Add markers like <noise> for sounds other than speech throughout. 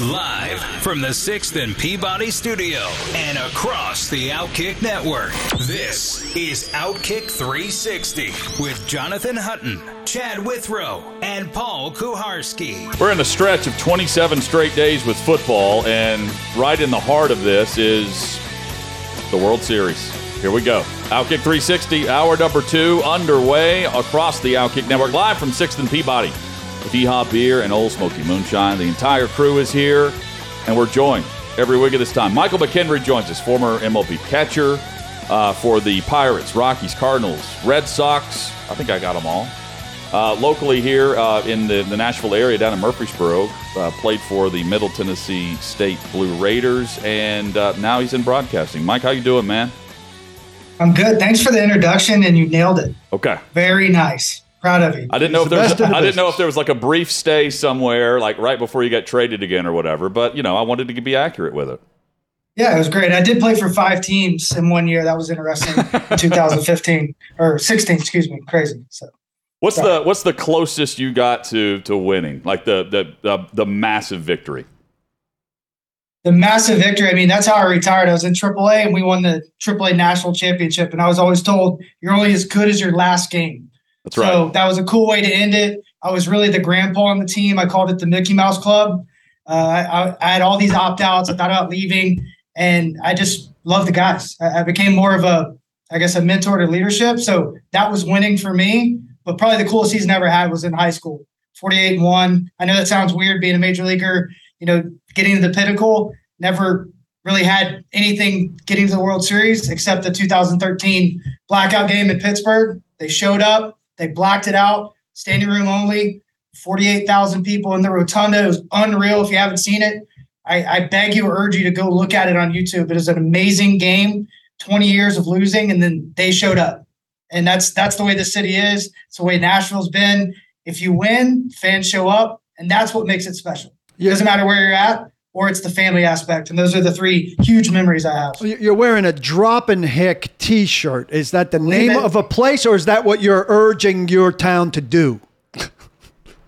Live from the 6th and Peabody studio and across the Outkick network, this is Outkick 360 with Jonathan Hutton, Chad Withrow, and Paul Kuharsky. We're in a stretch of 27 straight days with football, and right in the heart of this is the World Series. Here we go. Outkick 360, hour number two, underway across the Outkick Network, live from 6th and Peabody with Yeehaw Beer and Ole Smoky Moonshine. The entire crew is here, and we're joined every week at this time. Michael McKenry joins us, former MLB catcher uh, for the Pirates, Rockies, Cardinals, Red Sox. I think I got them all. Uh, locally here uh, in the, the, Nashville area, down in Murfreesboro, uh, played for the Middle Tennessee State Blue Raiders, and uh, now he's in broadcasting. Mike, how you doing, man? I'm good. Thanks for the introduction, and you nailed it. Okay. Very nice. Proud of you. I didn't know if there was. I didn't know if there was like a brief stay somewhere, like right before you got traded again or whatever. But you know, I wanted to be accurate with it. Yeah, it was great. I did play for five teams in one year. That was interesting. <laughs> 2015 or 16, excuse me. Crazy. So. What's Sorry. the what's the closest you got to to winning? Like the the the, the massive victory the massive victory. I mean, that's how I retired. I was in AAA and we won the AAA national championship. And I was always told you're only as good as your last game. That's right. So that was a cool way to end it. I was really the grandpa on the team. I called it the Mickey Mouse Club. Uh, I, I, had all these opt outs. I thought about leaving, and I just love the guys. I, I became more of a, I guess, a mentor to leadership. So that was winning for me. But probably the coolest season I ever had was in high school. 48 and 1. I know that sounds weird being a major leaguer you know, getting to the pinnacle. Never really had anything getting to the World Series except the 2013 blackout game in Pittsburgh. They showed up, they blacked it out, standing room only, 48,000 people in the rotunda. It was unreal. If you haven't seen it, I, I beg you, urge you to go look at it on YouTube. It is an amazing game. 20 years of losing, and then they showed up, and that's that's the way the city is. It's the way Nashville's been. If you win, fans show up, and that's what makes it special. It doesn't matter where you're at, or it's the family aspect. And those are the three huge memories I have. You're wearing a Drop and Hick t shirt. Is that the name of a place, or is that what you're urging your town to do?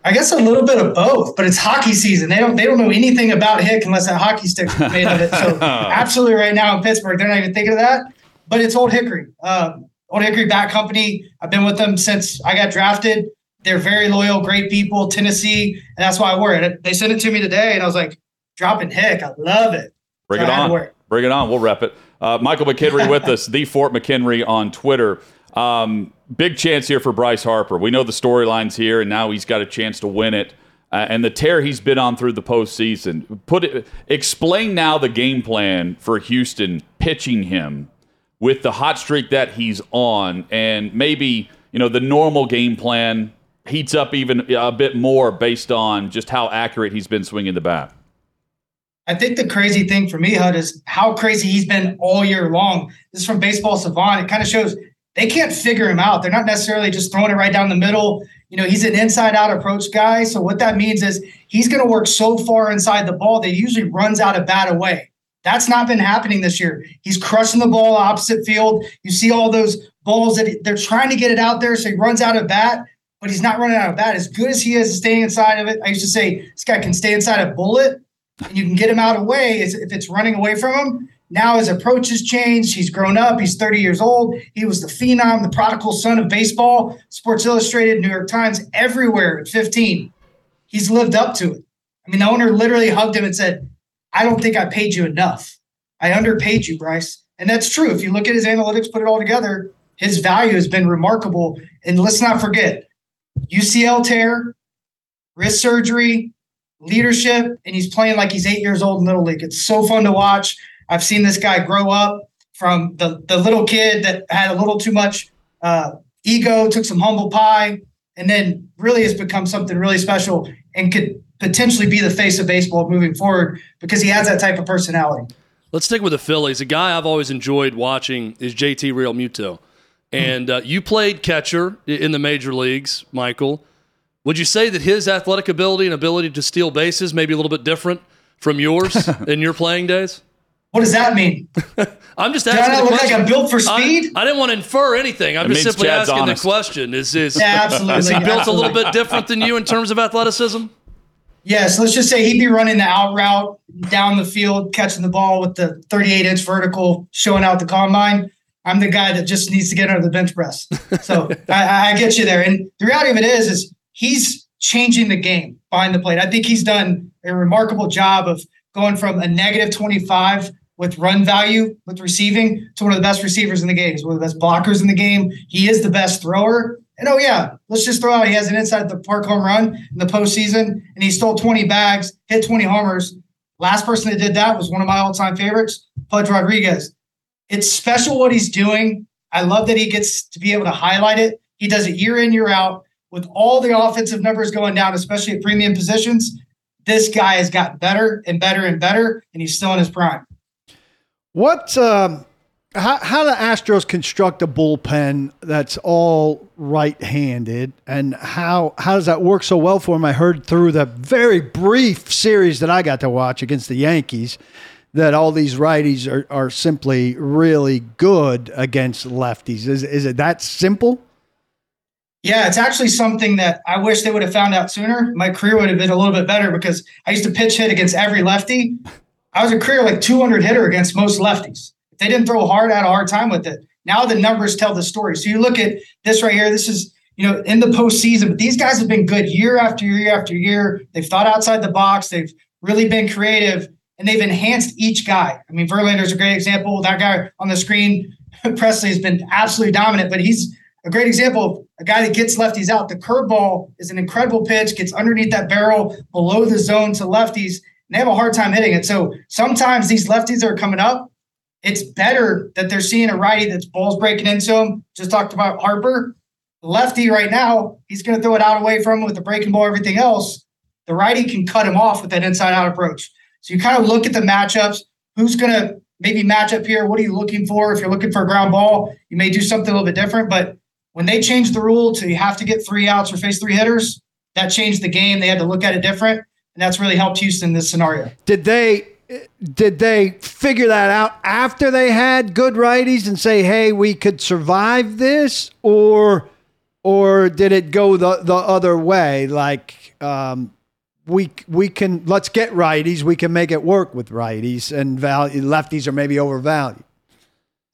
I guess a little bit of both, but it's hockey season. They don't they don't know anything about Hick unless that hockey stick's made of it. So <laughs> absolutely, right now in Pittsburgh, they're not even thinking of that. But it's Old Hickory, um, Old Hickory Bat Company. I've been with them since I got drafted. They're very loyal, great people, Tennessee, and that's why I wore it. They sent it to me today, and I was like, dropping Hick. I love it. Bring so it on. Bring it on. We'll rep it. Uh, Michael McKenry with us, the Fort McHenry on Twitter. Um, big chance here for Bryce Harper. We know the storylines here, and now he's got a chance to win it. Uh, and the tear he's been on through the postseason. Put it, explain now the game plan for Houston pitching him with the hot streak that he's on, and maybe you know the normal game plan heats up even a bit more based on just how accurate he's been swinging the bat. I think the crazy thing for me, Hud, is how crazy he's been all year long. This is from Baseball Savant. It kind of shows they can't figure him out. They're not necessarily just throwing it right down the middle. You know, he's an inside out approach guy. So what that means is he's going to work so far inside the ball that he usually runs out of bat away. That's not been happening this year. He's crushing the ball opposite field. You see all those balls that they're trying to get it out there. So he runs out of bat but he's not running out of bat. As good as he is staying inside of it, I used to say this guy can stay inside a bullet, and you can get him out of way if it's running away from him. Now his approach has changed. He's grown up. He's 30 years old. He was the phenom, the prodigal son of baseball. Sports Illustrated, New York Times, everywhere at 15. He's lived up to it. I mean, the owner literally hugged him and said, I don't think I paid you enough. I underpaid you, Bryce. And that's true. If you look at his analytics, put it all together, his value has been remarkable. And let's not forget, UCL tear, wrist surgery, leadership, and he's playing like he's eight years old in Little League. It's so fun to watch. I've seen this guy grow up from the, the little kid that had a little too much uh, ego, took some humble pie, and then really has become something really special and could potentially be the face of baseball moving forward because he has that type of personality. Let's stick with the Phillies. A guy I've always enjoyed watching is JT Real Realmuto. And uh, you played catcher in the major leagues, Michael. Would you say that his athletic ability and ability to steal bases may be a little bit different from yours <laughs> in your playing days? What does that mean? <laughs> I'm just Do I asking. not the like question. I'm built for speed? I, I didn't want to infer anything. I'm It just simply Chad's asking honest. the question. Is is, Yeah, absolutely. is he built a little bit different than you in terms of athleticism? Yes, let's just say he'd be running the out route down the field, catching the ball with the 38 inch vertical, showing out the combine. I'm the guy that just needs to get under the bench press. So <laughs> I, I get you there. And the reality of it is, is he's changing the game behind the plate. I think he's done a remarkable job of going from a negative 25 with run value with receiving to one of the best receivers in the game. He's one of the best blockers in the game. He is the best thrower. And oh yeah, let's just throw out he has an inside the park home run in the postseason, and he stole 20 bags, hit 20 homers. Last person that did that was one of my all-time favorites, Pudge Rodriguez. It's special what he's doing. I love that he gets to be able to highlight it. He does it year in, year out, with all the offensive numbers going down, especially at premium positions. This guy has gotten better and better and better, and he's still in his prime. What? Um, how how the Astros construct a bullpen that's all right-handed, and how how does that work so well for him? I heard through the very brief series that I got to watch against the Yankees that all these righties are, are simply really good against lefties. Is is it that simple? Yeah, it's actually something that I wish they would have found out sooner. My career would have been a little bit better because I used to pitch hit against every lefty. I was a career like 200 hitter against most lefties. If they didn't throw hard, I had a hard time with it. Now the numbers tell the story. So you look at this right here. This is you know in the postseason, but these guys have been good year after year after year. They've thought outside the box. They've really been creative, and they've enhanced each guy. I mean, Verlander's a great example. That guy on the screen, <laughs> Pressly, has been absolutely dominant, but he's a great example of a guy that gets lefties out. The curveball is an incredible pitch, gets underneath that barrel below the zone to lefties, and they have a hard time hitting it. So sometimes these lefties are coming up, it's better that they're seeing a righty that's balls breaking into him. Just talked about Harper. Lefty right now, he's going to throw it out away from him with the breaking ball, everything else. The righty can cut him off with that inside out approach. So you kind of look at the matchups. Who's going to maybe match up here? What are you looking for? If you're looking for a ground ball, you may do something a little bit different. But when they changed the rule to you have to get three outs or face three hitters, that changed the game. They had to look at it different, and that's really helped Houston in this scenario. Did they did they figure that out after they had good righties and say, "Hey, we could survive this," or or did it go the the other way? Like um, we we can let's get righties, we can make it work with righties, and value lefties are maybe overvalued.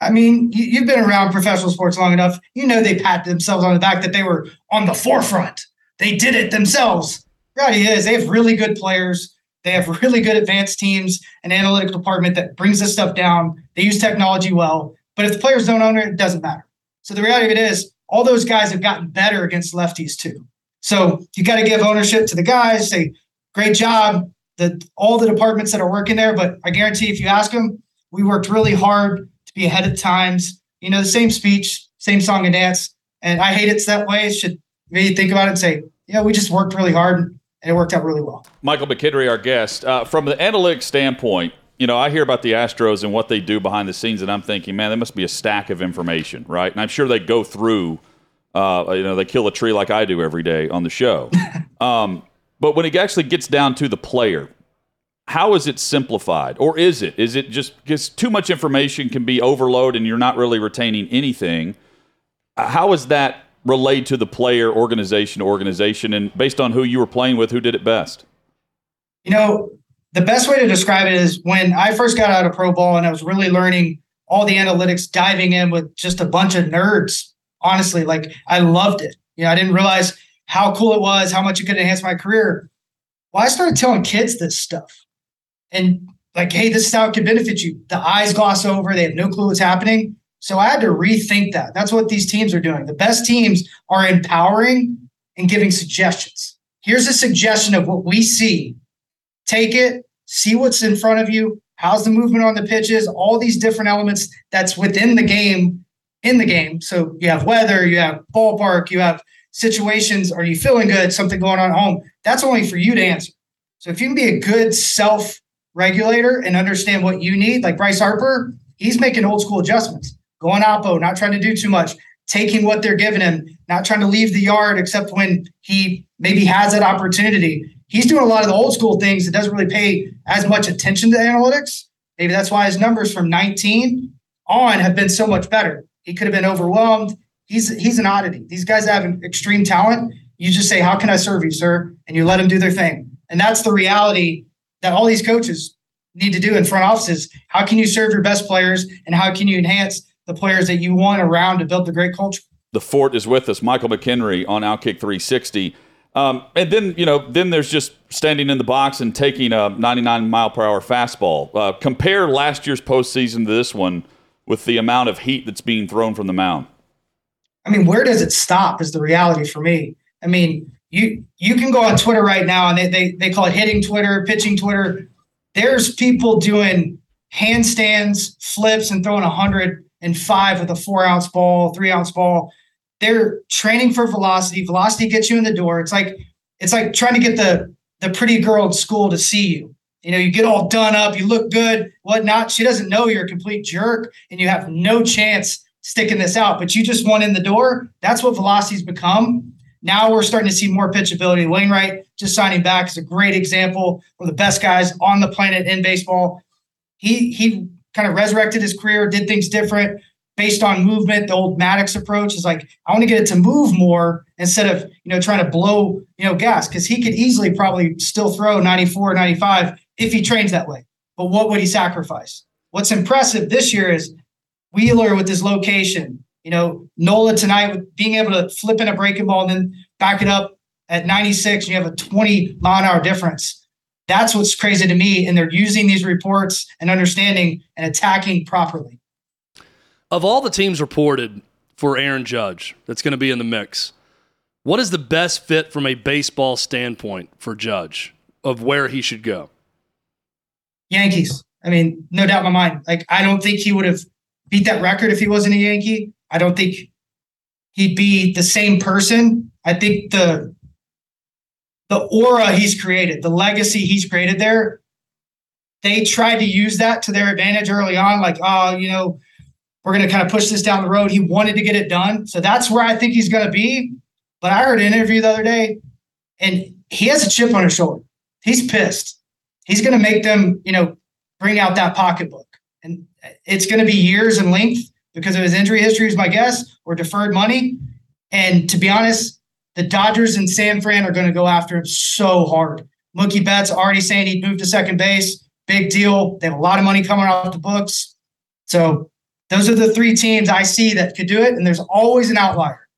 I mean, you, you've been around professional sports long enough. You know they pat themselves on the back that they were on the forefront. They did it themselves. Reality is they have really good players. They have really good advanced teams, and analytic department that brings this stuff down. They use technology well. But if the players don't own it, it doesn't matter. So the reality of it is all those guys have gotten better against lefties too. So you got to give ownership to the guys, say, great job, the all the departments that are working there. But I guarantee if you ask them, we worked really hard to be ahead of times. You know, the same speech, same song and dance. And I hate it's that way. It should maybe think about it and say, yeah, we just worked really hard and it worked out really well. Michael McKenry, our guest. Uh, from the analytics standpoint, you know, I hear about the Astros and what they do behind the scenes, and I'm thinking, man, there must be a stack of information, right? And I'm sure they go through, uh, you know, they kill a tree like I do every day on the show. <laughs> um, but when it actually gets down to the player, how is it simplified, or is it? Is it just because too much information can be overload and you're not really retaining anything? Uh, How is that relayed to the player, organization organization, and based on who you were playing with, who did it best? You know, the best way to describe it is when I first got out of pro ball and I was really learning all the analytics, diving in with just a bunch of nerds. Honestly, like I loved it. You know, I didn't realize how cool it was, how much it could enhance my career. Well, I started telling kids this stuff. And like, hey, this is how it could benefit you. The eyes gloss over, they have no clue what's happening. So I had to rethink that. That's what these teams are doing. The best teams are empowering and giving suggestions. Here's a suggestion of what we see. Take it, see what's in front of you. How's the movement on the pitches? All these different elements that's within the game, in the game. So you have weather, you have ballpark, you have situations. Are you feeling good? Something going on at home. That's only for you to answer. So if you can be a good self regulator and understand what you need, like Bryce Harper, he's making old school adjustments, going oppo, not trying to do too much, taking what they're giving him, not trying to leave the yard except when he maybe has that opportunity. He's doing a lot of the old school things that doesn't really pay as much attention to analytics. Maybe that's why his numbers from 19 on have been so much better. He could have been overwhelmed. He's he's an oddity. These guys have an extreme talent. You just say, "How can I serve you, sir?" and you let them do their thing. And that's the reality that all these coaches need to do in front offices. How can you serve your best players, and how can you enhance the players that you want around to build the great culture? The fort is with us, Michael McKenry on Outkick 360. Um, and then you know, then there's just standing in the box and taking a 99 mile per hour fastball. Uh, compare last year's postseason to this one with the amount of heat that's being thrown from the mound. I mean, where does it stop? Is the reality for me. I mean, you you can go on Twitter right now, and they they, they call it hitting Twitter, pitching Twitter. There's people doing handstands, flips, and throwing a hundred and five with a four ounce ball, three ounce ball. They're training for velocity. Velocity gets you in the door. It's like it's like trying to get the the pretty girl at school to see you. You know, you get all done up, you look good, whatnot. She doesn't know you're a complete jerk, and you have no chance sticking this out. But you just went in the door. That's what velocity's become. Now we're starting to see more pitchability. Wainwright just signing back is a great example. One of the best guys on the planet in baseball. He he kind of resurrected his career, did things different based on movement. The old Maddux approach is like, I want to get it to move more instead of, you know, trying to blow, you know, gas because he could easily probably still throw 94, 95 if he trains that way. But what would he sacrifice? What's impressive this year is Wheeler with his location, you know, Nola tonight with being able to flip in a breaking ball and then back it up at 96, and you have a 20 mile an hour difference. That's what's crazy to me. And they're using these reports and understanding and attacking properly. Of all the teams reported for Aaron Judge that's going to be in the mix, what is the best fit from a baseball standpoint for Judge of where he should go? Yankees. I mean, no doubt in my mind. Like, I don't think he would have beat that record if he wasn't a Yankee. I don't think he'd be the same person. I think the the aura he's created, the legacy he's created there, they tried to use that to their advantage early on. Like, oh, you know, we're going to kind of push this down the road. He wanted to get it done. So that's where I think he's going to be. But I heard an interview the other day, and he has a chip on his shoulder. He's pissed. He's going to make them, you know, bring out that pocketbook. And it's going to be years in length because of his injury history, is my guess, or deferred money. And to be honest, the Dodgers and San Fran are going to go after him so hard. Mookie Betts already saying he'd move to second base. Big deal. They have a lot of money coming off the books. So those are the three teams I see that could do it. And there's always an outlier.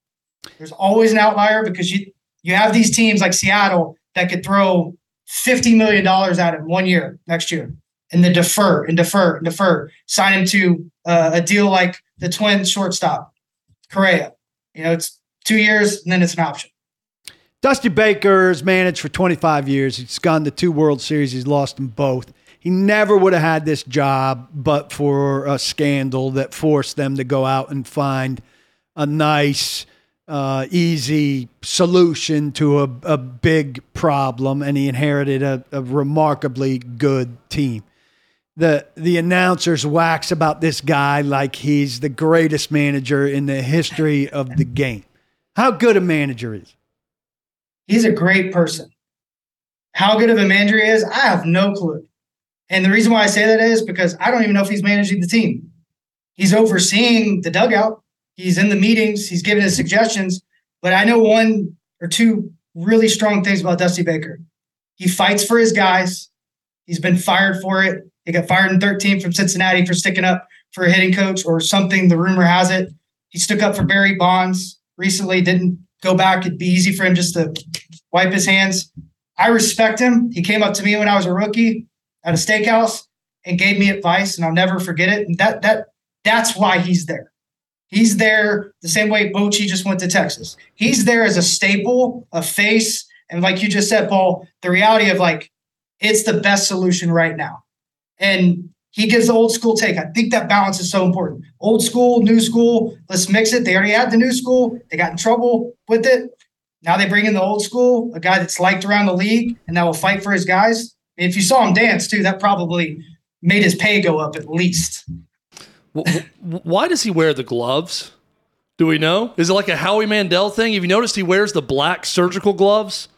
There's always an outlier because you you have these teams like Seattle that could throw $50 million at him one year next year and then defer and defer and defer. Sign him to uh, a deal like the twin shortstop, Correa. You know, it's two years and then it's an option. Dusty Baker's managed for 25 years. He's gone to two World Series. He's lost them both. He never would have had this job but for a scandal that forced them to go out and find a nice, uh, easy solution to a, a, big problem. And he inherited a, a remarkably good team the the announcers wax about this guy like he's the greatest manager in the history of the game. How good a manager is? He's a great person. How good of a manager he is, I have no clue. And the reason why I say that is because I don't even know if he's managing the team. He's overseeing the dugout. He's in the meetings. He's giving his suggestions. But I know one or two really strong things about Dusty Baker. He fights for his guys. He's been fired for it. He got fired in 13 from Cincinnati for sticking up for a hitting coach or something. The rumor has it. He stuck up for Barry Bonds recently, didn't go back. It'd be easy for him just to wipe his hands. I respect him. He came up to me when I was a rookie at a steakhouse and gave me advice, and I'll never forget it. And that that that's why he's there. He's there the same way Bochy just went to Texas. He's there as a staple, a face, and like you just said, Paul, the reality of like it's the best solution right now and he gives the old school take. I think that balance is so important. Old school, new school, let's mix it. They already had the new school. They got in trouble with it. Now they bring in the old school, a guy that's liked around the league and that will fight for his guys. If you saw him dance too, that probably made his pay go up at least. Why does he wear the gloves? Do we know? Is it like a Howie Mandel thing? Have you noticed he wears the black surgical gloves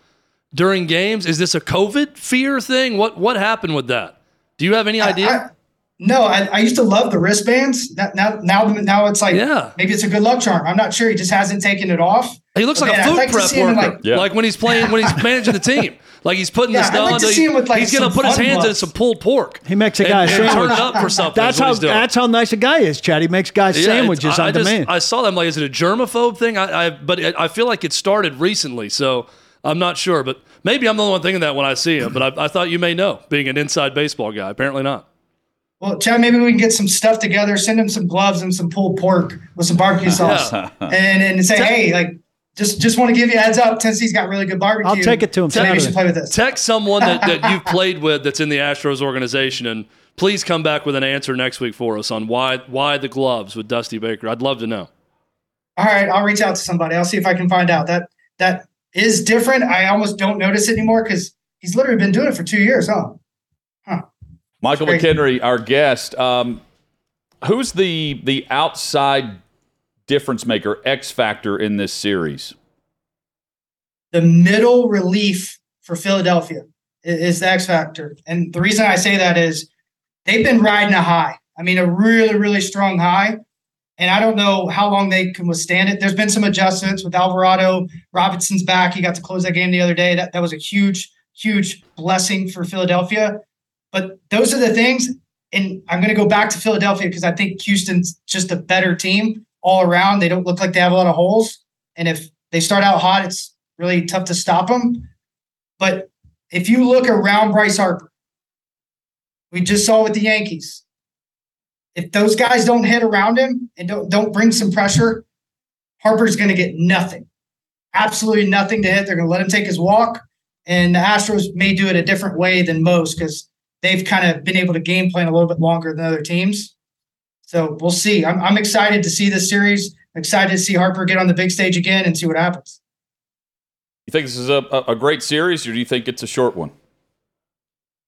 during games? Is this a COVID fear thing? What what happened with that? Do you have any idea? I, I, no, I, I, used to love the wristbands. Now, now, now, now it's like yeah. maybe it's a good luck charm. I'm not sure. He just hasn't taken it off. He looks but like man, a food like prep worker, like, yeah. like, when he's playing when he's <laughs> managing the team. Like he's putting yeah, this down. Like like he's going to put his hands gloves. in some pulled pork. He makes a guy and, a sandwich. turn up for something. That's how that's how nice a guy is, Chad. He makes guys yeah, sandwiches I, on I just, demand. I saw them. Like, is it a germaphobe thing? I, I but I feel like it started recently, so I'm not sure. But maybe I'm the only one thinking that when I see him. But I, I thought you may know, being an inside baseball guy. Apparently not. Well, Chad, maybe we can get some stuff together, send him some gloves and some pulled pork with some barbecue <laughs> sauce, yeah. and and say, hey, like just just want to give you a heads up. Tennessee's got really good barbecue. I'll take it to him. Maybe you should play with this. Text someone that, that you've <laughs> played with that's in the Astros organization, and please come back with an answer next week for us on why why the gloves with Dusty Baker. I'd love to know. All right, I'll reach out to somebody. I'll see if I can find out that that is different. I almost don't notice it anymore because he's literally been doing it for two years, huh? Huh. Michael McKenry, our guest. Um, who's the the outside difference maker, X factor in this series? The middle relief for Philadelphia is the X factor. And the reason I say that is they've been riding a high. I mean, a really, really strong high. And I don't know how long they can withstand it. There's been some adjustments with Alvarado. Robinson's back. He got to close that game the other day. That, that was a huge, huge blessing for Philadelphia. But those are the things. And I'm going to go back to Philadelphia because I think Houston's just a better team all around. They don't look like they have a lot of holes. And if they start out hot, it's really tough to stop them. But if you look around Bryce Harper, we just saw with the Yankees. If those guys don't hit around him and don't don't bring some pressure, Harper's going to get nothing, absolutely nothing to hit. They're going to let him take his walk, and the Astros may do it a different way than most because they've kind of been able to game plan a little bit longer than other teams. So we'll see. I'm, I'm excited to see this series. I'm excited to see Harper get on the big stage again and see what happens. You think this is a, a great series, or do you think it's a short one?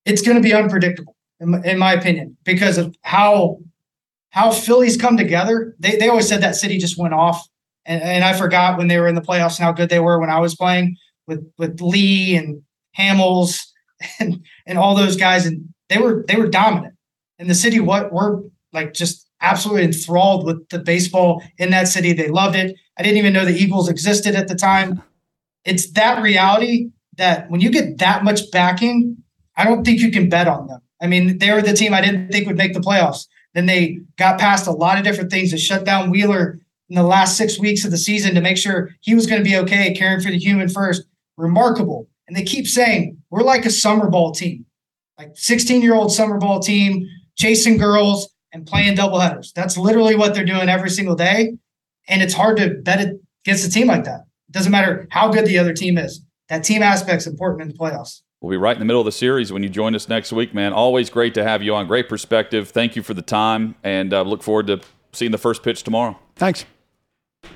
It's going to be unpredictable, in my, in my opinion, because of how how Phillies come together. They they always said that city just went off, and, and I forgot when they were in the playoffs and how good they were when I was playing with with Lee and Hamels <laughs> and and all those guys, and they were they were dominant. And the city what were like just absolutely enthralled with the baseball in that city. They loved it. I didn't even know the Eagles existed at the time. It's that reality that when you get that much backing, I don't think you can bet on them. I mean, they were the team I didn't think would make the playoffs. Then they got past a lot of different things to shut down Wheeler in the last six weeks of the season to make sure he was going to be okay, caring for the human first. Remarkable. And they keep saying, we're like a summer ball team, like 16 year old summer ball team, chasing girls, and playing doubleheaders. That's literally what they're doing every single day. And it's hard to bet against a team like that. It doesn't matter how good the other team is. That team aspect's important in the playoffs. We'll be right in the middle of the series when you join us next week, man. Always great to have you on. Great perspective. Thank you for the time, and uh, look forward to seeing the first pitch tomorrow. Thanks.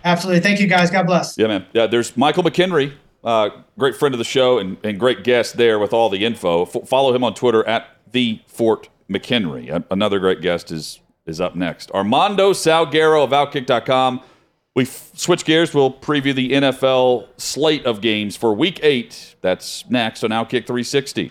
Absolutely. Thank you, guys. God bless. Yeah, man. Yeah, there's Michael McKenry, uh, great friend of the show and, and great guest there with all the info. F- follow him on Twitter at the Fort McHenry. Another great guest is is up next. Armando Salguero of Outkick.com. We switch gears. We'll preview the NFL slate of games for Week Eight. That's next on Outkick 360.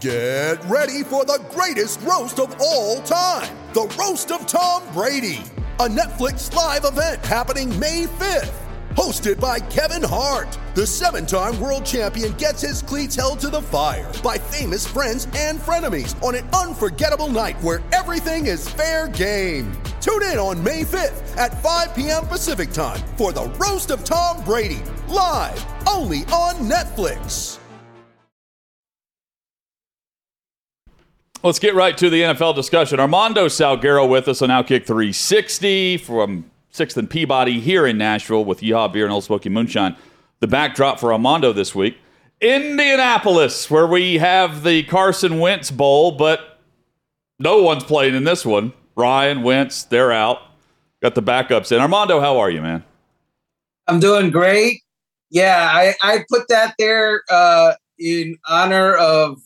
Get ready for the greatest roast of all time the Roast of Tom Brady, a Netflix live event happening May 5th hosted by Kevin Hart. The seven time world champion gets his cleats held to the fire by famous friends and frenemies on an unforgettable night where everything is fair game. Tune in on May 5th at 5 p.m. Pacific time for the Roast of Tom Brady, live only on Netflix. Let's get right to the NFL discussion. Armando Salguero with us on Outkick 360 from Sixth and Peabody here in Nashville with Yeehaw Beer and Ole Smoky Moonshine. The backdrop for Armando this week, Indianapolis, where we have the Carson Wentz Bowl, but no one's playing in this one. Ryan Wentz, they're out. Got the backups in. Armando, how are you, man? I'm doing great. Yeah, I, I put that there uh, in honor of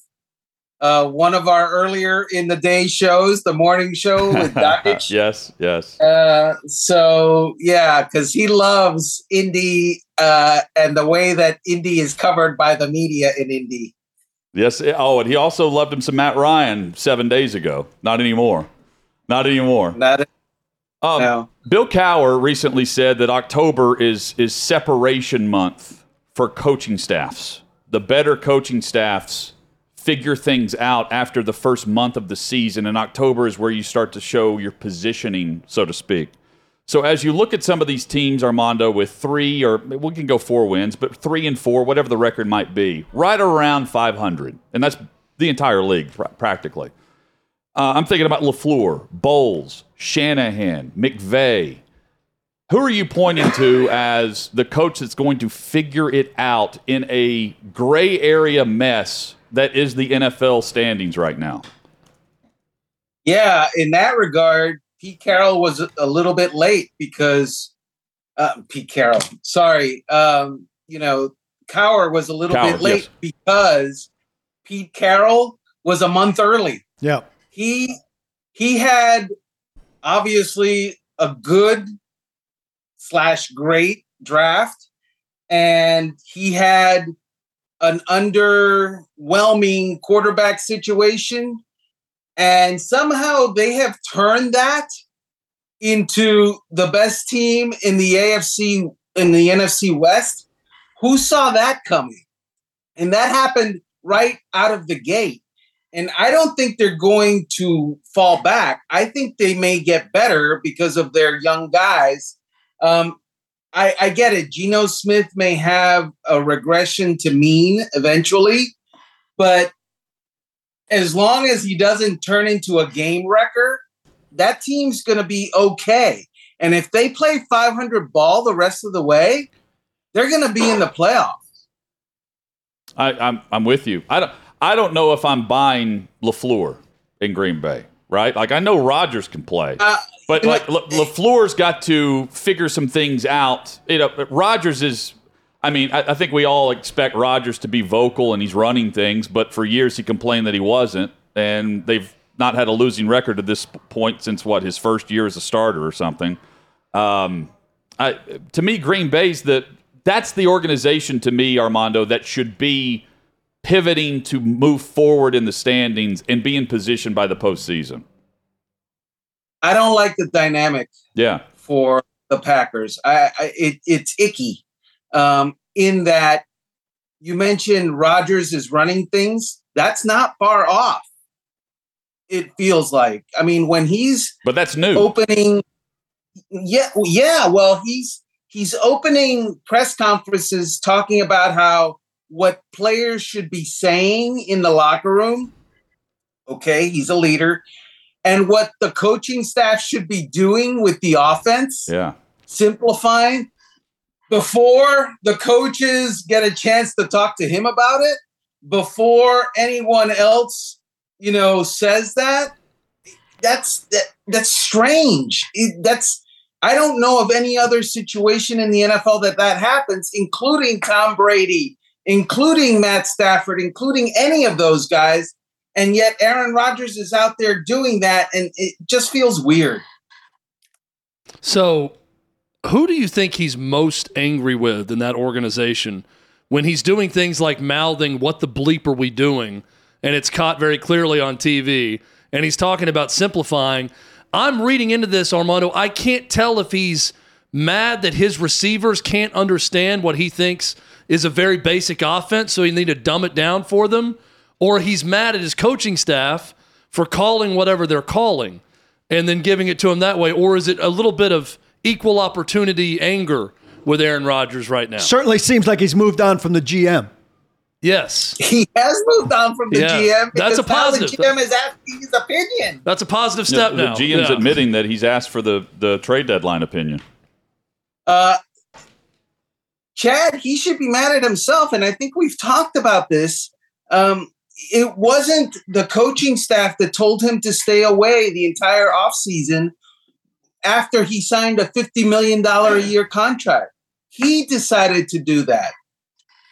uh, one of our earlier in the day shows, the morning show with <laughs> Dakich. yes, yes. Uh, so yeah, because he loves Indy uh, and the way that Indy is covered by the media in Indy. Yes. Oh, and he also loved him some Matt Ryan seven days ago. Not anymore. Not anymore. Not um, no. Bill Cowher recently said that October is is separation month for coaching staffs. The better coaching staffs figure things out after the first month of the season, and October is where you start to show your positioning, so to speak. So as you look at some of these teams, Armando, with three or we can go four wins, but three and four, whatever the record might be, right around 500, and that's the entire league practically. Uh, I'm thinking about Lafleur, Bowles, Shanahan, McVay. Who are you pointing to as the coach that's going to figure it out in a gray area mess that is the NFL standings right now? Yeah, in that regard, Pete Carroll was a little bit late because uh, Pete Carroll, sorry, um, you know, Cowher was a little Cowher, bit late yes. because Pete Carroll was a month early. Yeah. He he had obviously a good slash great draft, and he had an underwhelming quarterback situation and somehow they have turned that into the best team in the AFC in the NFC West. Who saw that coming? And that happened right out of the gate. And I don't think they're going to fall back. I think they may get better because of their young guys. Um, I, I get it. Geno Smith may have a regression to mean eventually, but as long as he doesn't turn into a game wrecker, that team's going to be okay. And if they play 500 ball the rest of the way, they're going to be in the playoffs. I, I'm I'm with you. I don't I don't know if I'm buying Lafleur in Green Bay, right? Like I know Rodgers can play, Uh, but like La- Lafleur's got to figure some things out. You know, Rodgers is. I mean, I, I think we all expect Rodgers to be vocal and he's running things, but for years he complained that he wasn't, and they've not had a losing record at this point since what his first year as a starter or something. Um, I, to me, Green Bay's the that's the organization to me, Armando, that should be pivoting to move forward in the standings and be in position by the postseason. I don't like the dynamic Yeah, for the Packers. I, I it, it's icky um, in that you mentioned Rodgers is running things. That's not far off. It feels like. I mean, when he's but that's new. opening yeah yeah well he's he's opening press conferences talking about how what players should be saying in the locker room. Okay he's a leader. And what the coaching staff should be doing with the offense. Yeah, simplifying. Before the coaches get a chance to talk to him about it before anyone else you know says that that's that, that's strange. It- that's i don't know of any other situation in the nfl that that happens including tom brady including matt stafford including any of those guys and yet aaron rodgers is out there doing that and it just feels weird So, who do you think he's most angry with in that organization when he's doing things like mouthing, What the bleep are we doing? And it's caught very clearly on TV. And he's talking about simplifying. I'm reading into this, Armando. I can't tell if he's mad that his receivers can't understand what he thinks is a very basic offense, so he need to dumb it down for them, or he's mad at his coaching staff for calling whatever they're calling and then giving it to him that way? Or is it a little bit of equal opportunity anger with Aaron Rodgers right now? Certainly seems like he's moved on from the GM. Yes. he has moved on from the Yeah, GM. that's a because now positive. The GM is asking his opinion. That's a positive step the, now. the GM's Yeah. admitting that he's asked for the the trade deadline opinion. Uh, Chad, he should be mad at himself, and I think we've talked about this. Um, it wasn't the coaching staff that told him to stay away the entire offseason after he signed a $50 million a year contract. He decided to do that.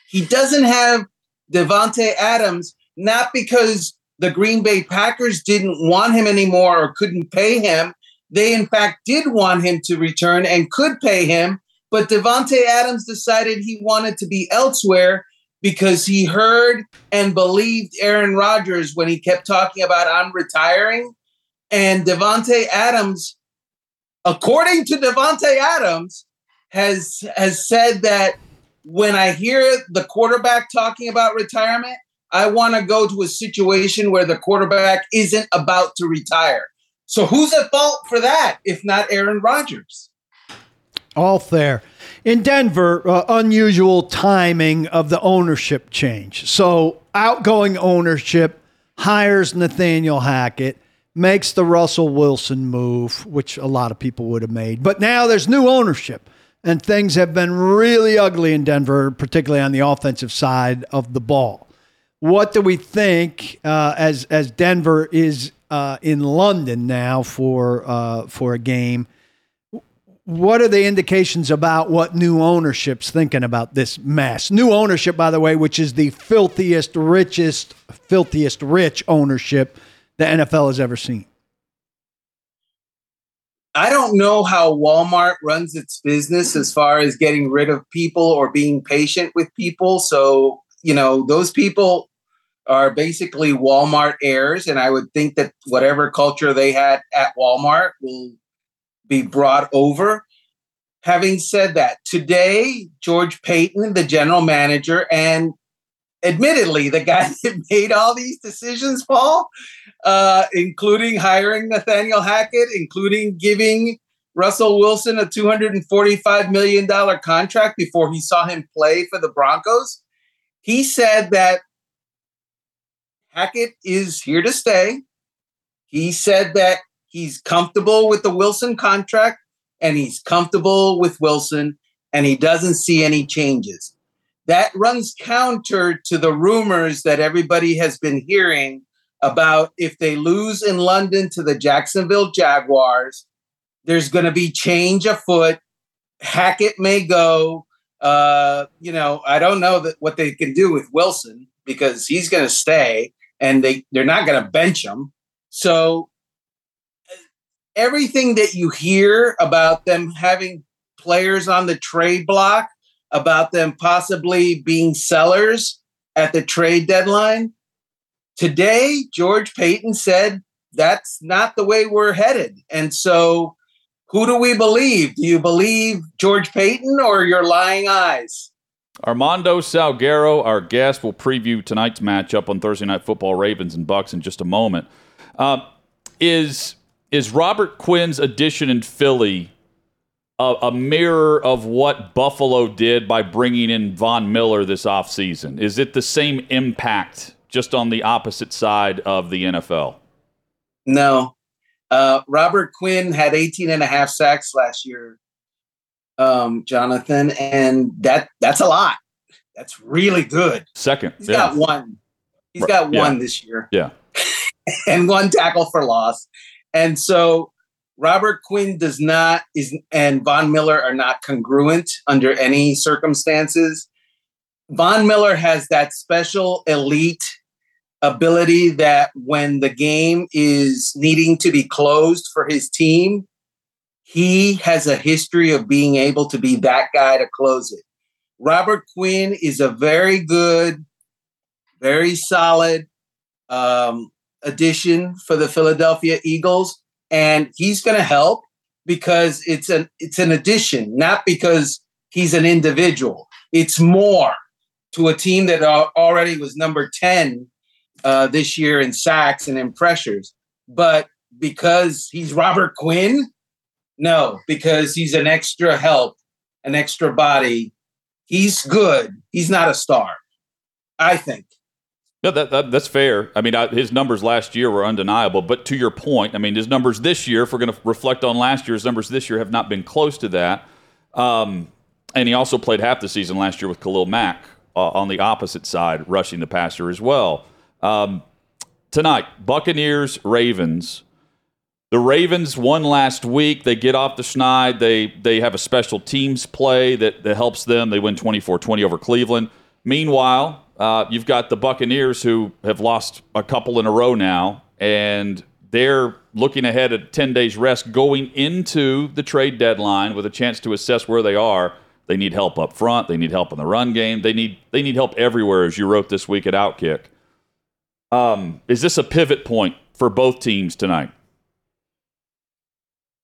He doesn't have Davante Adams, not because the Green Bay Packers didn't want him anymore or couldn't pay him. They, in fact, did want him to return and could pay him. But Davante Adams decided he wanted to be elsewhere because he heard and believed Aaron Rodgers when he kept talking about I'm retiring. And Davante Adams, according to Davante Adams, has has said that when I hear the quarterback talking about retirement, I want to go to a situation where the quarterback isn't about to retire. So who's at fault for that if not Aaron Rodgers? All fair. In Denver, uh, unusual timing of the ownership change. So, outgoing ownership hires Nathaniel Hackett, makes the Russell Wilson move, which a lot of people would have made. But now there's new ownership, and things have been really ugly in Denver, particularly on the offensive side of the ball. What do we think uh, as as Denver is uh, in London now for uh, for a game? What are the indications about what new ownership's thinking about this mess? New ownership, by the way, which is the filthiest, richest, filthiest rich ownership the NFL has ever seen. I don't know how Walmart runs its business as far as getting rid of people or being patient with people. So, you know, those people are basically Walmart heirs. And I would think that whatever culture they had at Walmart will be brought over. Having said that, today, George Paton, the general manager, and admittedly, the guy <laughs> that made all these decisions, Paul, uh, including hiring Nathaniel Hackett, including giving Russell Wilson a $245 million contract before he saw him play for the Broncos, he said that Hackett is here to stay. He said that he's comfortable with the Wilson contract and he's comfortable with Wilson and he doesn't see any changes. That runs counter to the rumors that everybody has been hearing about if they lose in London to the Jacksonville Jaguars, there's going to be change afoot. Hackett may go. Uh, you know, I don't know that what they can do with Wilson because he's going to stay, and they they're not going to bench him. So everything that you hear about them having players on the trade block, about them possibly being sellers at the trade deadline. Today, George Paton said that's not the way we're headed. And so, who do we believe? Do you believe George Paton or your lying eyes? Armando Salguero, our guest, will preview tonight's matchup on Thursday Night Football, Ravens and Bucks, in just a moment. Uh, is is Robert Quinn's addition in Philly a, a, mirror of what Buffalo did by bringing in Von Miller this offseason? Is it the same impact just on the opposite side of the NFL? No. Uh, Robert Quinn had 18 and a half sacks last year, um, Jonathan, and that that's a lot. That's really good. Second. He's yeah. got one. He's got one this year. Yeah. <laughs> and one tackle for loss. And so Robert Quinn does not is and Von Miller are not congruent under any circumstances. Von Miller has that special elite ability that when the game is needing to be closed for his team, he has a history of being able to be that guy to close it. Robert Quinn is a very good, very solid um, addition for the Philadelphia Eagles, and he's going to help because it's an it's an addition, not because he's an individual. It's more to a team that already was number ten uh, this year in sacks and in pressures, but because he's Robert Quinn, no, because he's an extra help, an extra body. He's good. He's not a star, I think. Yeah, that, that, that's fair. I mean, I, his numbers last year were undeniable. But to your point, I mean, his numbers this year, if we're going to reflect on last year's numbers this year, have not been close to that. Um, and he also played half the season last year with Khalil Mack uh, on the opposite side, rushing the passer as well. Um, tonight, Buccaneers, Ravens. The Ravens won last week. They get off the schneid. They they have a special teams play that, that helps them. They win 24-20 over Cleveland. Meanwhile, uh, you've got the Buccaneers who have lost a couple in a row now, and they're looking ahead at 10 days rest going into the trade deadline with a chance to assess where they are. They need help up front. They need help in the run game. They need they need help everywhere, as you wrote this week at Outkick. Um, is this a pivot point for both teams tonight?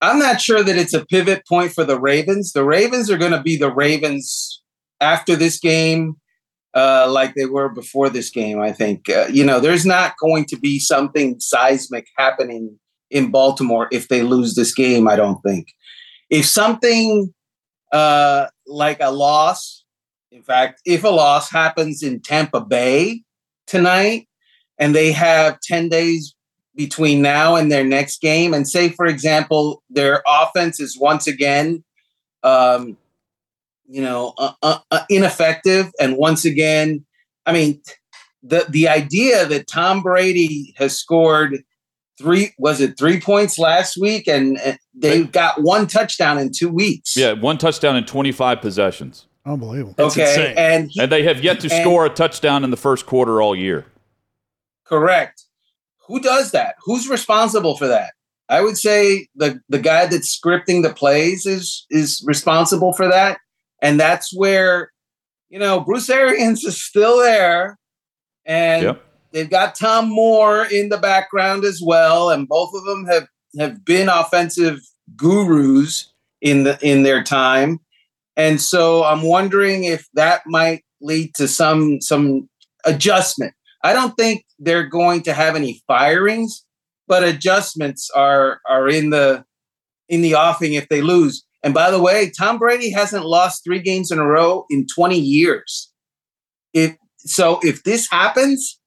I'm not sure that it's a pivot point for the Ravens. The Ravens are going to be the Ravens after this game, uh, like they were before this game. I think uh, you know there's not going to be something seismic happening in Baltimore if they lose this game. I don't think. If something uh, like a loss, in fact, if a loss happens in Tampa Bay tonight, and they have ten days between now and their next game and say for example their offense is once again um, you know uh, uh, uh, ineffective and once again i mean the the idea that tom brady has scored three was it three points last week and, and they got one touchdown in two weeks Yeah, one touchdown in 25 possessions. Unbelievable. That's okay insane. and he- And they have yet to And- score a touchdown in the first quarter all year. Correct. Who does that? Who's responsible for that? I would say the the guy that's scripting the plays is is responsible for that, and that's where you know Bruce Arians is still there, and Yep. they've got Tom Moore in the background as well, and both of them have have been offensive gurus in the in their time, and so I'm wondering if that might lead to some some adjustment. I don't think they're going to have any firings, but adjustments are are in the in the offing if they lose. And by the way, Tom Brady hasn't lost three games in a row in 20 years. If so, if this happens,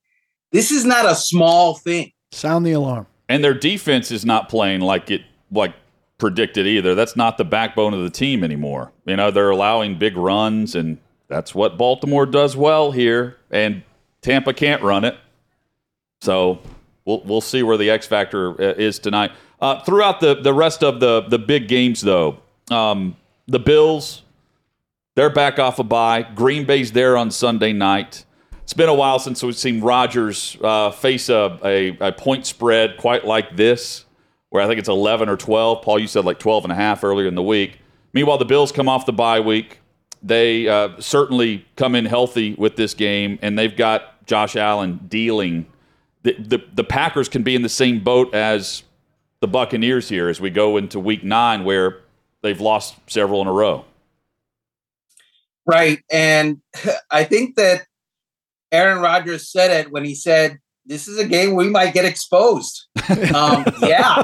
this is not a small thing. Sound the alarm. And their defense is not playing like it like predicted either. That's not the backbone of the team anymore. You know, they're allowing big runs and that's what Baltimore does well here and Tampa can't run it. So, we'll we'll see where the X factor uh, is tonight. Uh, throughout the the rest of the the big games though, um, the Bills they're back off a bye. Green Bay's there on Sunday night. It's been a while since we've seen Rodgers uh, face a, a, a point spread quite like this, where I think it's 11 or 12. Paul, you said like 12 and a half earlier in the week. Meanwhile, the Bills come off the bye week. They uh, certainly come in healthy with this game, and they've got Josh Allen dealing. The, the, the Packers can be in the same boat as the Buccaneers here as we go into week nine, where they've lost several in a row. Right. And <laughs> I think that Aaron Rodgers said it when he said, This is a game we might get exposed. <laughs> Um, yeah.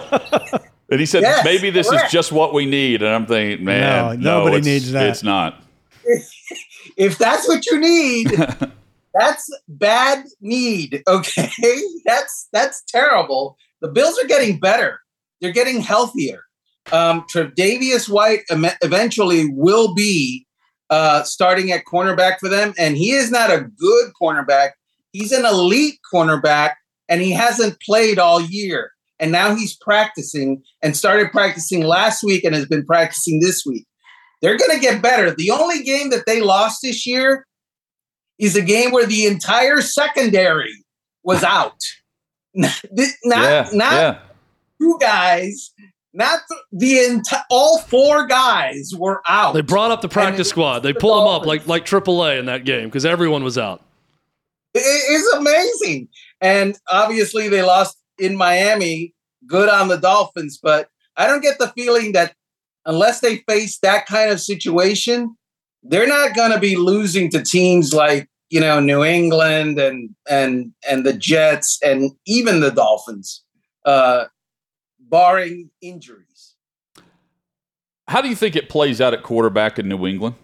<laughs> And he said, Yes, maybe this correct. is just what we need. And I'm thinking, man, No, nobody it's- needs that. It's not. if that's what you need, that's bad need. Okay, that's that's terrible. The Bills are getting better. They're getting healthier. Um, Tre'Davious White eventually will be uh, starting at cornerback for them, and he is not a good cornerback. He's an elite cornerback, and he hasn't played all year. And now he's practicing and started practicing last week and has been practicing this week. They're going to get better. The only game that they lost this year is a game where the entire secondary was out. <laughs> not yeah, not yeah. two guys, not the, entire all four guys were out. They brought up the practice squad. They the pulled them up like like AAA in that game because everyone was out. It- it's amazing. And obviously they lost in Miami. Good on the Dolphins, but I don't get the feeling that unless they face that kind of situation, they're not going to be losing to teams like you know New England and and and the Jets and even the Dolphins, uh, barring injuries. How do you think it plays out at quarterback in New England?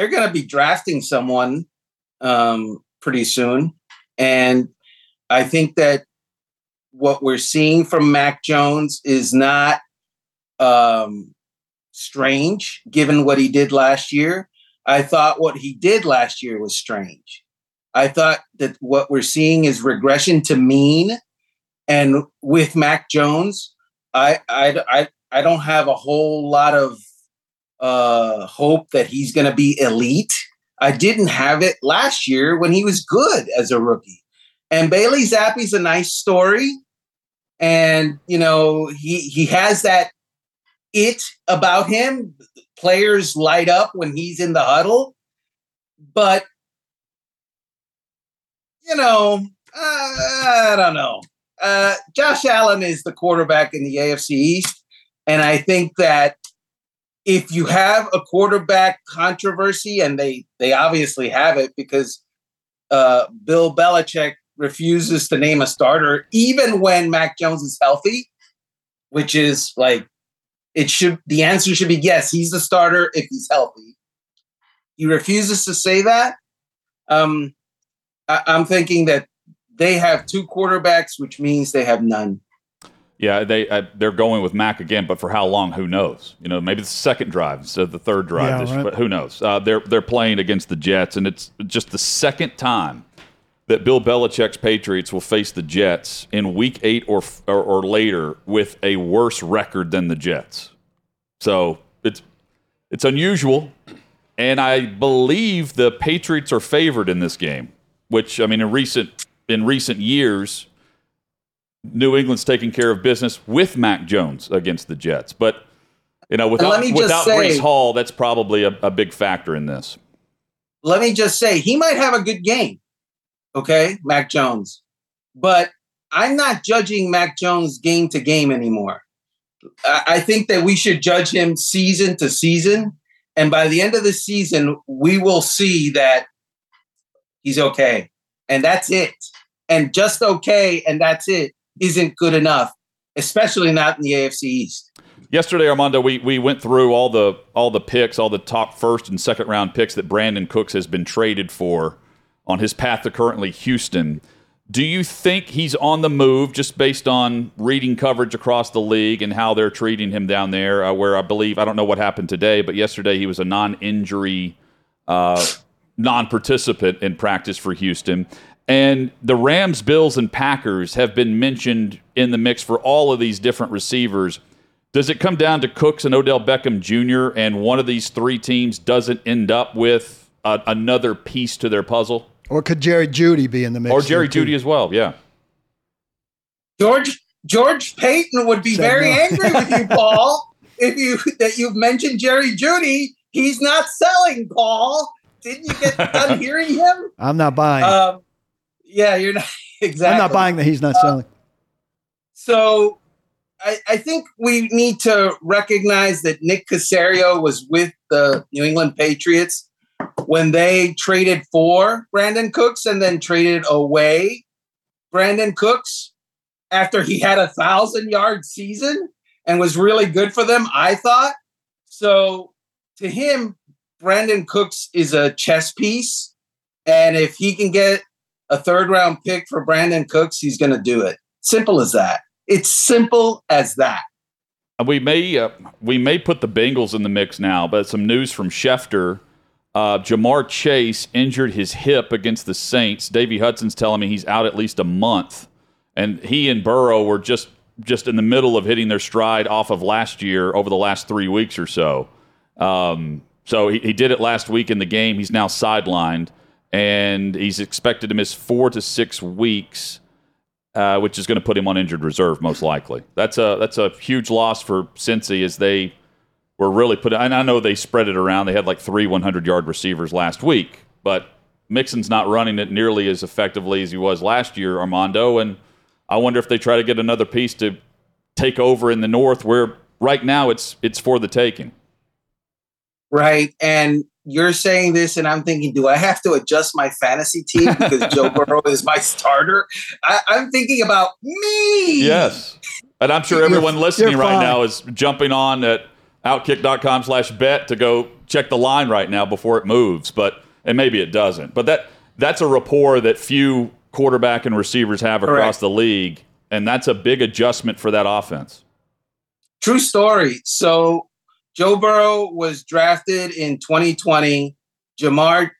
they're going to be drafting someone um, pretty soon. And I think that what we're seeing from Mac Jones is not um, strange given what he did last year. I thought what he did last year was strange. I thought that what we're seeing is regression to mean. And with Mac Jones, I I I, I don't have a whole lot of uh, hope that he's going to be elite. I didn't have it last year when he was good as a rookie. And Bailey Zappe's a nice story, and you know he he has that it about him. Players light up when he's in the huddle, but you know, uh, I don't know. Uh, Josh Allen is the quarterback in the AFC East, and I think that if you have a quarterback controversy, and they they obviously have it because uh, Bill Belichick refuses to name a starter even when Mac Jones is healthy, which is like it should the answer should be yes, he's the starter if he's healthy. He refuses to say that. Um, I, I'm thinking that they have two quarterbacks, which means they have none. Yeah, they uh, they're going with Mac again, but for how long? Who knows? You know, maybe the second drive instead of the third drive. Yeah, this, right. But who knows? Uh, they're they're playing against the Jets, and it's just the second time that Bill Belichick's Patriots will face the Jets in Week Eight or or, or later with a worse record than the Jets. So it's it's unusual, and I believe the Patriots are favored in this game. Which I mean, in recent in recent years, New England's taking care of business with Mac Jones against the Jets. But you know, without without say- Breece Hall, that's probably a, a big factor in this. let me just say he might have a good game. Okay, Mac Jones. But I'm not judging Mac Jones game to game anymore. I, I think that we should judge him season to season. And by the end of the season, we will see that he's okay. And that's it. And just okay, and that's it, isn't good enough, especially not in the AFC East. Yesterday, Armando, we, we went through all the all the picks, all the top first and second round picks that Brandin Cooks has been traded for on his path to currently Houston. Do you think he's on the move just based on reading coverage across the league and how they're treating him down there? Uh, where I believe I don't know what happened today, but yesterday he was a non-injury, uh, non-participant in practice for Houston. And the Rams, Bills, and Packers have been mentioned in the mix for all of these different receivers. Does it come down to Cooks and Odell Beckham Jr., and one of these three teams doesn't end up with a, another piece to their puzzle? Or could Jerry Jeudy be in the mix? Or Jerry? Jeudy as well, yeah. George George Paton would be Said very no. angry with you, <laughs> Paul, if you that you've mentioned Jerry Jeudy. He's not selling, Paul. Didn't you get done <laughs> hearing him? I'm not buying. Um, yeah, you're not exactly. <laughs> I'm not buying that he's not uh, selling. So I, I think we need to recognize that Nick Caserio was with the New England Patriots when they traded for Brandin Cooks and then traded away Brandin Cooks after he had a thousand yard season and was really good for them, I thought. So to him, Brandin Cooks is a chess piece. And if he can get a third round pick for Brandin Cooks, he's going to do it. Simple as that. It's simple as that. We may uh, we may put the Bengals in the mix now, but some news from Schefter. Uh, Ja'Marr Chase injured his hip against the Saints. Davy Hudson's telling me he's out at least a month, and he and Burrow were just just in the middle of hitting their stride off of last year over the last three weeks or so. Um, so he, he did it last week in the game. He's now sidelined, and he's expected to miss four to six weeks uh, which is going to put him on injured reserve most likely. That's a that's a huge loss for Cincy as they were really put. And I know they spread it around. They had like three 100 yard receivers last week, but Mixon's not running it nearly as effectively as he was last year, Armando. And I wonder if they try to get another piece to take over in the north, where right now it's it's for the taking. Right. And you're saying this, and I'm thinking, do I have to adjust my fantasy team because Joe <laughs> Burrow is my starter? I, I'm thinking about me. Yes. And I'm sure You're- everyone listening you're right now is jumping on at outkick.com slash bet to go check the line right now before it moves. But and maybe it doesn't. But that that's a rapport that few quarterback and receivers have across Correct. the league. And that's a big adjustment for that offense. True story. So Joe Burrow was drafted in 2020. Ja'Marr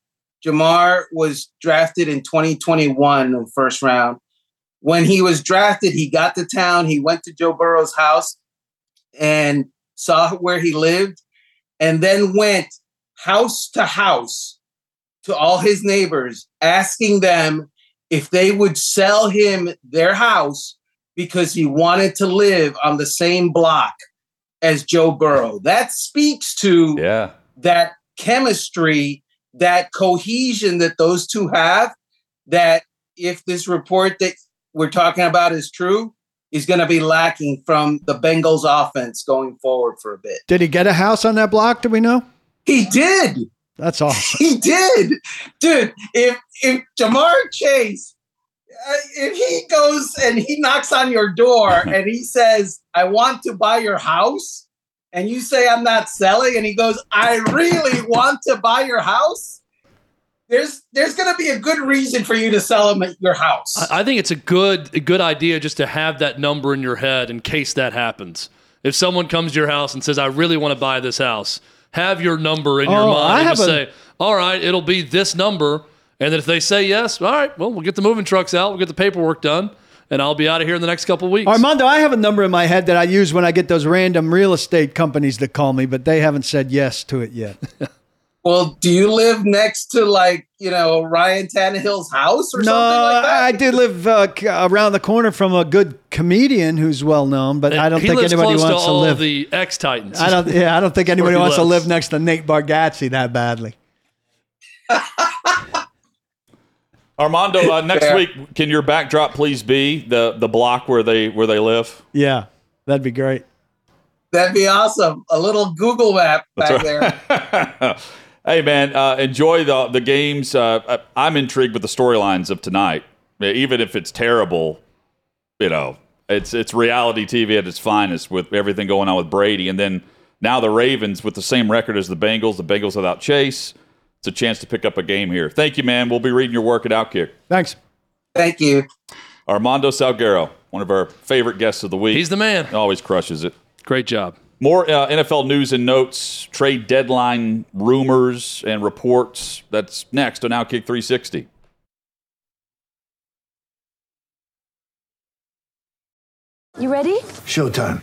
Ja'Marr was drafted in 2021 in the first round. when he was drafted, he got to town. He went to Joe Burrow's house and saw where he lived, and then went house to house to all his neighbors, asking them if they would sell him their house because he wanted to live on the same block as Joe Burrow. That speaks to Yeah. that chemistry, that cohesion that those two have. That if this report that we're talking about is true, is going to be lacking from the Bengals offense going forward for a bit. Did he get a house on that block? Do we know? He did. That's awesome. He did, dude. If if Ja'Marr Chase, Uh, if he goes and he knocks on your door and he says, "I want to buy your house," and you say, "I'm not selling," and he goes, "I really want to buy your house," there's there's going to be a good reason for you to sell him your house. I I think it's a good a good idea just to have that number in your head in case that happens. If someone comes to your house and says, "I really want to buy this house," have your number in your Oh, I mind and have just a- say, "All right, it'll be this number." And then if they say yes, all right, well, we'll get the moving trucks out, we'll get the paperwork done, and I'll be out of here in the next couple of weeks. Armando, I have a number in my head that I use when I get those random real estate companies that call me, but they haven't said yes to it yet. <laughs> well, do you live next to like you know Ryan Tannehill's house or no, something like that? I do live uh, around the corner from a good comedian who's well known, but I don't think anybody close wants to to, all live. the ex Titans. I don't. Yeah, I don't think <laughs> anybody he wants to live next to Nate Bargatze that badly. <laughs> Armando, uh, next Fair. week, can your backdrop please be the the block where they where they live? Yeah, that'd be great. That'd be awesome. A little Google map back there. <laughs> hey man, uh, enjoy the the games. Uh, I- I'm intrigued with the storylines of tonight, even if it's terrible. You know, it's it's reality TV at its finest with everything going on with Brady, and then now the Ravens with the same record as the Bengals. The Bengals without Chase. It's a chance to pick up a game here. Thank you, man. We'll be reading your work at Outkick. Thanks. Thank you. Armando Salguero, one of our favorite guests of the week. He's the man. always crushes it. Great job. More uh, NFL news and notes, trade deadline rumors and reports. That's next on Outkick 360. You ready? Showtime.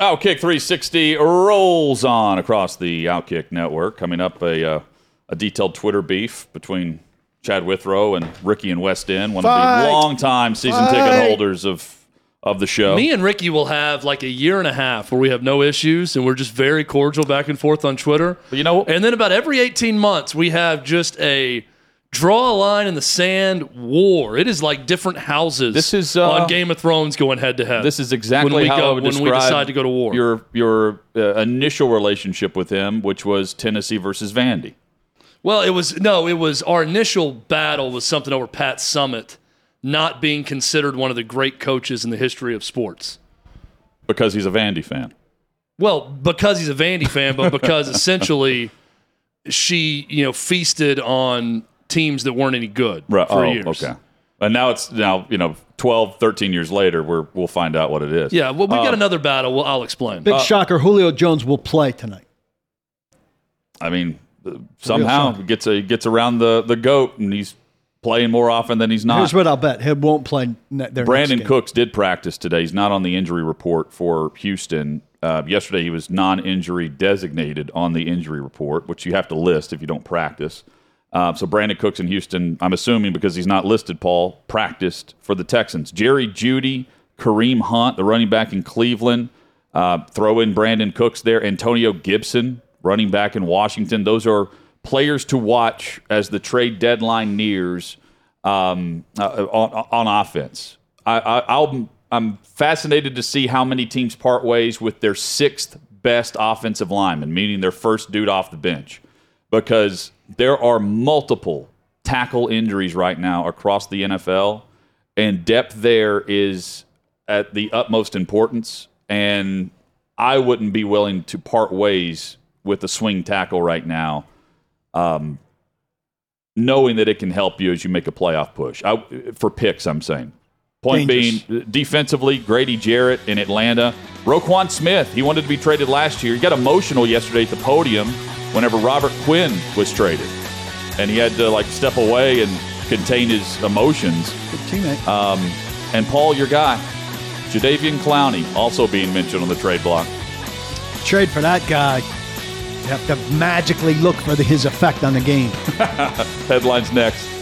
Outkick 360 rolls on across the Outkick network. Coming up, a, uh, a detailed Twitter beef between Chad Withrow and Ricky and West End, one of Fight. the longtime season ticket holders of, of the show. Me and Ricky will have like a year and a half where we have no issues and we're just very cordial back and forth on Twitter. But you know, And then about every 18 months, we have just a draw a line in the sand war. It is like different houses This is, uh, on Game of Thrones going head to head. This is exactly when we how go, I would when we decide to go to war. Your your uh, initial relationship with him, which was Tennessee versus Vandy. Well, it was no, it was our initial battle was something over Pat Summitt not being considered one of the great coaches in the history of sports. because he's a Vandy fan. Well, because he's a Vandy fan, but because <laughs> essentially she, you know, feasted on teams that weren't any good Right. for oh, years. okay. And now it's now you know 12, 13 years later, we're, we'll find out what it is. Yeah, well, we Uh, got another battle. Well, I'll explain. Big shocker. Julio Jones will play tonight. I mean, uh, somehow he gets a, gets around the the goat, and he's playing more often than he's not. Here's what I'll bet: he won't play. Ne- their Brandon next game. Cooks did practice today. He's not on the injury report for Houston. Uh, yesterday, he was non-injury designated on the injury report, which you have to list if you don't practice. Uh, so Brandin Cooks in Houston, I'm assuming because he's not listed, Paul practiced for the Texans. Jerry Jeudy, Kareem Hunt, the running back in Cleveland. Uh, throw in Brandin Cooks there. Antonio Gibson, running back in Washington. Those are players to watch as the trade deadline nears um, uh, on, on offense. I, I'm fascinated to see how many teams part ways with their sixth best offensive lineman, meaning their first dude off the bench, because there are multiple tackle injuries right now across the NFL, and depth there is at the utmost importance. And I wouldn't be willing to part ways with the swing tackle right now, um, knowing that it can help you as you make a playoff push. I, for picks, I'm saying. Point Dangerous. being, defensively, Grady Jarrett in Atlanta. Roquan Smith, he wanted to be traded last year. He got emotional yesterday at the podium whenever Robert Quinn was traded. And he had to like step away and contain his emotions. Good teammate. Um, and Paul, your guy, Jadeveon Clowney, also being mentioned on the trade block. Trade for that guy. You have to magically look for the, his effect on the game. <laughs> Headlines next.